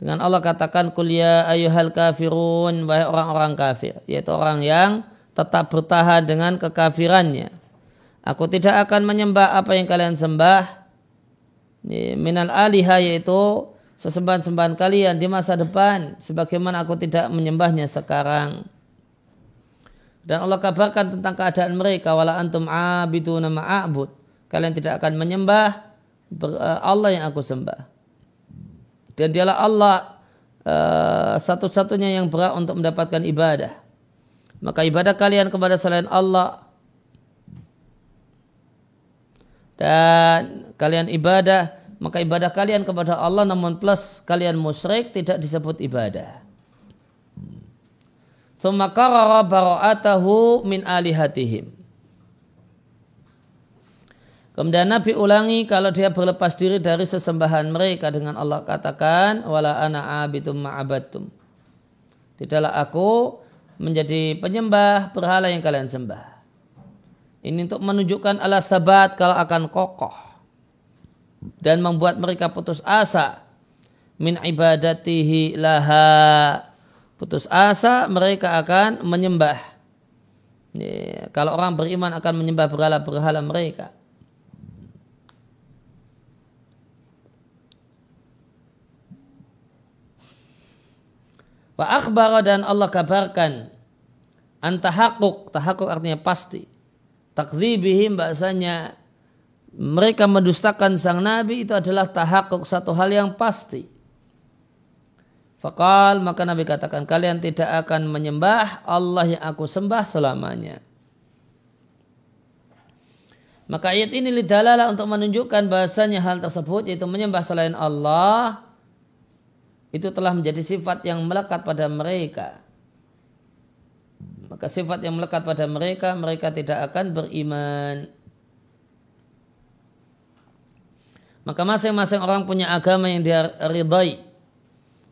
dengan Allah katakan kuliah ya ayuhal kafirun wahai orang-orang kafir yaitu orang yang tetap bertahan dengan kekafirannya. Aku tidak akan menyembah apa yang kalian sembah minal aliha yaitu sesembahan-sembahan kalian di masa depan sebagaimana aku tidak menyembahnya sekarang. Dan Allah kabarkan tentang keadaan mereka wala antum abiduna ma'abud. Kalian tidak akan menyembah eh, Allah yang aku sembah. Dan dialah Allah uh, satu-satunya yang berhak untuk mendapatkan ibadah. Maka ibadah kalian kepada selain Allah dan kalian ibadah maka ibadah kalian kepada Allah namun plus kalian musyrik tidak disebut ibadah. Thumma qarara bara'atahu min alihatihim. Kemudian Nabi ulangi kalau dia berlepas diri dari sesembahan mereka dengan Allah katakan wala ana abitum ma'abattum. Tidaklah aku menjadi penyembah berhala yang kalian sembah. Ini untuk menunjukkan ala sabat kalau akan kokoh dan membuat mereka putus asa. Min ibadatihi laha. Putus asa mereka akan menyembah. Ya, kalau orang beriman akan menyembah berhala-berhala mereka. Wa akhbara dan Allah kabarkan antahakuk tahakuk artinya pasti. Takdzibihim bahasanya mereka mendustakan sang Nabi itu adalah tahakuk satu hal yang pasti. Fakal maka Nabi katakan kalian tidak akan menyembah Allah yang aku sembah selamanya. Maka ayat ini lidalalah untuk menunjukkan bahasanya hal tersebut yaitu menyembah selain Allah itu telah menjadi sifat yang melekat pada mereka. Maka sifat yang melekat pada mereka mereka tidak akan beriman. Maka masing-masing orang punya agama yang dia ridai.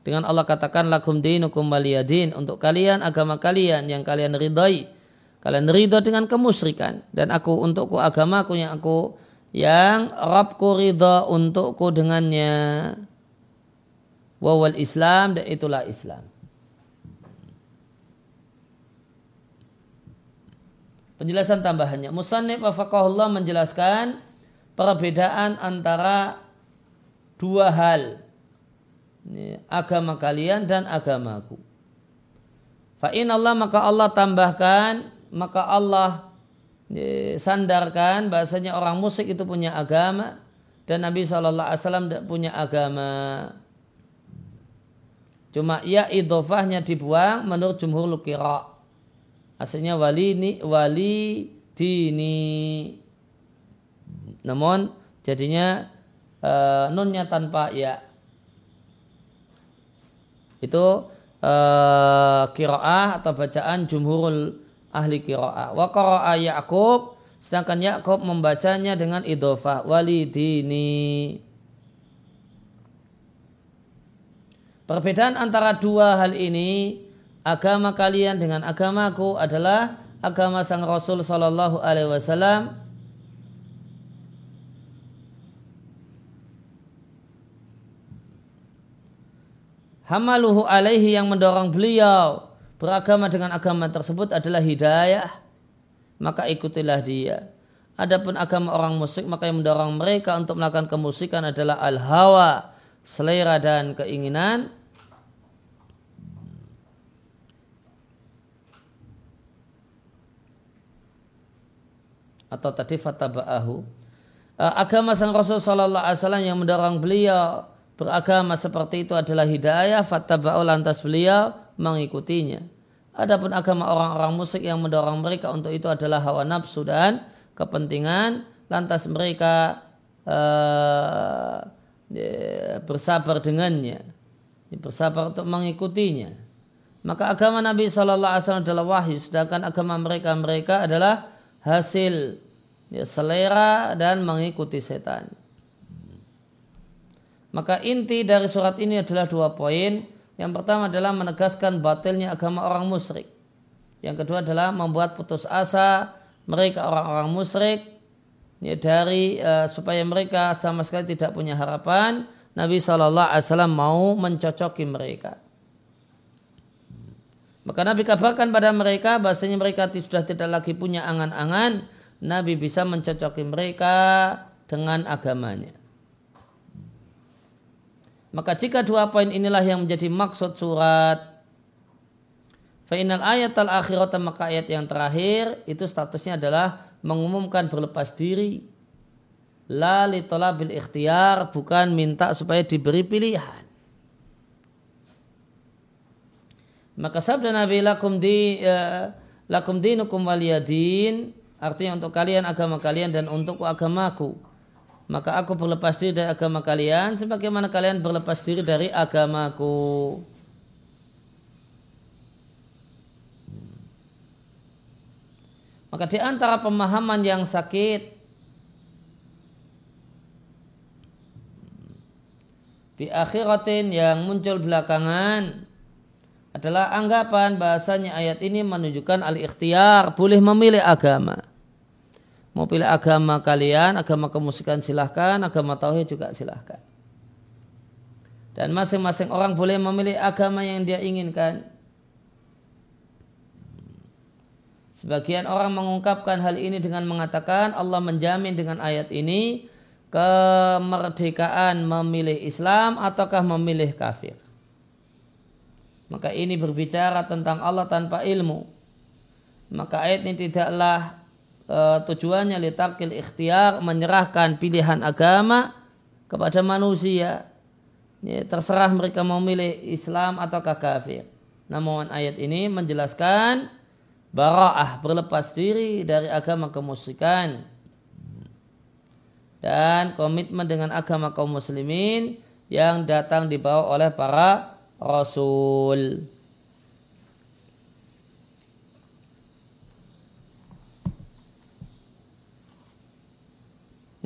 Dengan Allah katakan lakum dinukum waliyadin. Untuk kalian agama kalian yang kalian ridai. Kalian ridha dengan kemusyrikan. Dan aku untukku agamaku yang aku yang Rabbku ridha untukku dengannya. Wawal Islam dan itulah Islam. Penjelasan tambahannya. Musannif wafakahullah menjelaskan perbedaan antara dua hal ini, agama kalian dan agamaku. Fa'in Allah maka Allah tambahkan maka Allah ini, sandarkan bahasanya orang musyrik itu punya agama dan Nabi saw tidak punya agama. Cuma ya idofahnya dibuang menurut jumhur lukira. Aslinya wali ini wali dini. Namun jadinya uh, nunnya tanpa ya. Itu uh, kiroah atau bacaan jumhurul ahli kiroah. Wa qara'a Ya'qub sedangkan Ya'qub membacanya dengan idhofah walidini. Perbedaan antara dua hal ini agama kalian dengan agamaku adalah agama sang Rasul Shallallahu Alaihi Wasallam hamaluhu alaihi yang mendorong beliau beragama dengan agama tersebut adalah hidayah, maka ikutilah dia. Adapun agama orang musyrik maka yang mendorong mereka untuk melakukan kemusikan adalah al-hawa, selera dan keinginan. Atau tadi fataba'ahu. Eh, agama sang Rasul Sallallahu Alaihi Wasallam yang mendorong beliau beragama seperti itu adalah hidayah, fataba'u lantas beliau mengikutinya. Adapun agama orang-orang musyrik yang mendorong mereka untuk itu adalah hawa nafsu dan kepentingan, lantas mereka uh, bersabar dengannya, bersabar untuk mengikutinya. Maka agama Nabi Shallallahu Alaihi Wasallam adalah wahyu, sedangkan agama mereka mereka adalah hasil ya, selera dan mengikuti setan. Maka inti dari surat ini adalah dua poin. Yang pertama adalah menegaskan batilnya agama orang musyrik. Yang kedua adalah membuat putus asa mereka orang-orang musyrik ya, dari uh, supaya mereka sama sekali tidak punya harapan. Nabi saw mau mencocoki mereka. Maka Nabi kabarkan pada mereka bahasanya mereka sudah tidak lagi punya angan-angan. Nabi bisa mencocoki mereka dengan agamanya. Maka jika dua poin inilah yang menjadi maksud surat Final ayat al akhirat maka ayat yang terakhir itu statusnya adalah mengumumkan berlepas diri. La bil ikhtiar bukan minta supaya diberi pilihan. Maka sabda Nabi lakum di uh, lakum dinukum waliyadin artinya untuk kalian agama kalian dan untukku agamaku maka aku berlepas diri dari agama kalian sebagaimana kalian berlepas diri dari agamaku. Maka di antara pemahaman yang sakit di akhiratin yang muncul belakangan adalah anggapan bahasanya ayat ini menunjukkan al-ikhtiar boleh memilih agama. Mau pilih agama kalian, agama kemusikan silahkan, agama tauhid juga silahkan. Dan masing-masing orang boleh memilih agama yang dia inginkan. Sebagian orang mengungkapkan hal ini dengan mengatakan Allah menjamin dengan ayat ini kemerdekaan memilih Islam ataukah memilih kafir. Maka ini berbicara tentang Allah tanpa ilmu. Maka ayat ini tidaklah uh, tujuannya litakil ikhtiar menyerahkan pilihan agama kepada manusia. Ya, terserah mereka mau milih Islam atau kafir. Namun ayat ini menjelaskan bara'ah berlepas diri dari agama kemusyrikan dan komitmen dengan agama kaum muslimin yang datang dibawa oleh para rasul.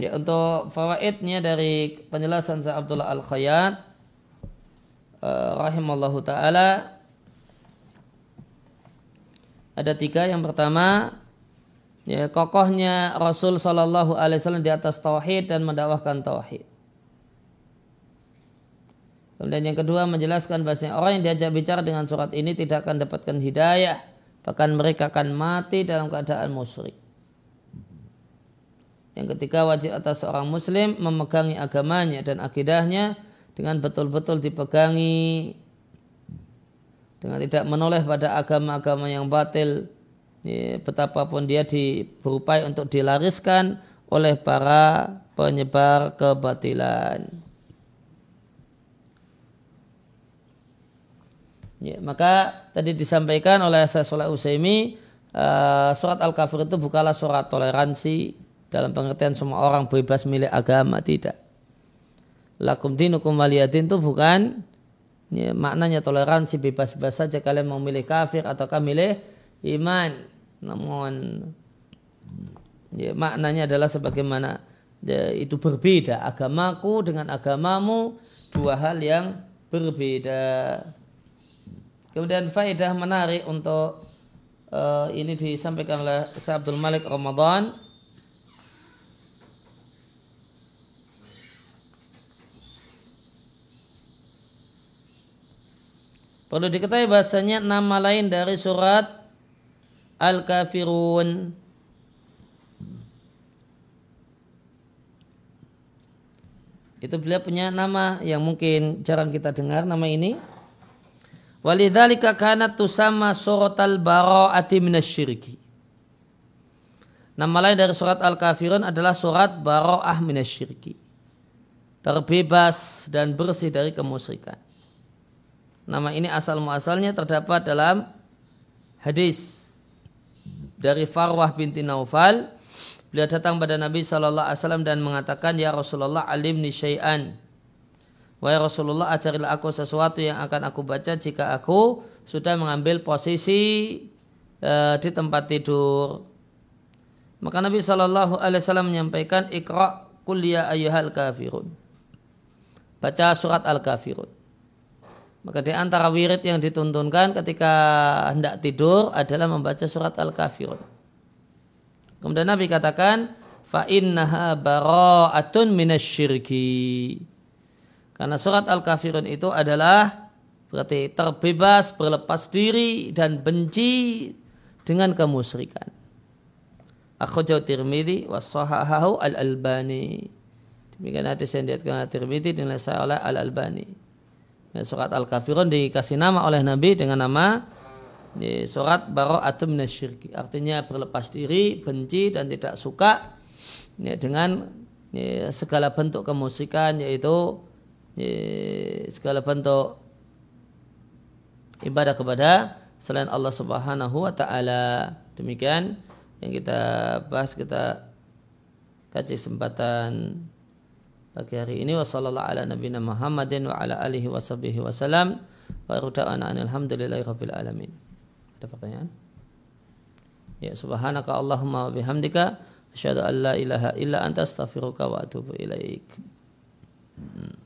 Ya, untuk fawaidnya dari penjelasan Sa Abdullah Al-Khayyat uh, rahimallahu taala ada tiga. Yang pertama, ya, kokohnya Rasul Shallallahu Alaihi Wasallam di atas tauhid dan mendakwahkan tauhid. Kemudian yang kedua menjelaskan bahasa orang yang diajak bicara dengan surat ini tidak akan dapatkan hidayah, bahkan mereka akan mati dalam keadaan musyrik. Yang ketiga wajib atas seorang muslim memegangi agamanya dan akidahnya dengan betul-betul dipegangi dengan tidak menoleh pada agama-agama yang batil ya, betapapun dia di, berupaya untuk dilariskan oleh para penyebar kebatilan. Ya, maka tadi disampaikan oleh Syekh Saleh Usaimi uh, surat Al-Kafir itu bukanlah surat toleransi dalam pengertian semua orang bebas milik agama tidak. Lakum dinukum waliyadin itu bukan ya, maknanya toleransi bebas-bebas saja. Kalian mau milih kafir atau milih iman? Namun ya, maknanya adalah sebagaimana ya, itu berbeda agamaku dengan agamamu dua hal yang berbeda. Kemudian faedah menarik untuk uh, ini disampaikan oleh Syekh Abdul Malik Ramadan Perlu diketahui bahasanya nama lain dari surat Al-Kafirun. Itu beliau punya nama yang mungkin jarang kita dengar nama ini. Walidzalika kanat tusama suratal bara'ati minasyirki. Nama lain dari surat Al-Kafirun adalah surat bara'ah minasyirki. Terbebas dan bersih dari kemusyrikan. Nama ini asal muasalnya terdapat dalam hadis dari Farwah binti Naufal. Beliau datang pada Nabi Shallallahu Alaihi Wasallam dan mengatakan, Ya Rasulullah, alimni syai'an. Wahai Rasulullah, ajarilah aku sesuatu yang akan aku baca jika aku sudah mengambil posisi uh, di tempat tidur. Maka Nabi Shallallahu Alaihi Wasallam menyampaikan, Iqra kuliah ayuhal kafirun. Baca surat al-kafirun. Maka di antara wirid yang dituntunkan ketika hendak tidur adalah membaca surat Al-Kafirun. Kemudian Nabi katakan, fa innaha bara'atun minasyirki. Karena surat Al-Kafirun itu adalah berarti terbebas, berlepas diri dan benci dengan kemusyrikan. Akhrajahu Tirmidzi wa sahahahu Al-Albani. Demikian hadis yang diatkan Tirmidzi dengan saya oleh Al-Albani. Ya, surat Al-Kafirun dikasih nama oleh Nabi dengan nama ya, surat Bara'atum Nasyirki. Artinya berlepas diri, benci dan tidak suka ya, dengan ya, segala bentuk kemusikan yaitu ya, segala bentuk ibadah kepada selain Allah Subhanahu wa taala. Demikian yang kita bahas kita kaji kesempatan pagi hari ini wasallallahu ala nabiyina Muhammadin wa ala alihi wa sahbihi wasallam wa ruda'ana alhamdulillahi rabbil alamin. Ada pertanyaan? Ya subhanaka Allahumma wa bihamdika asyhadu an la ilaha illa anta astaghfiruka wa atubu ilaik. Hmm.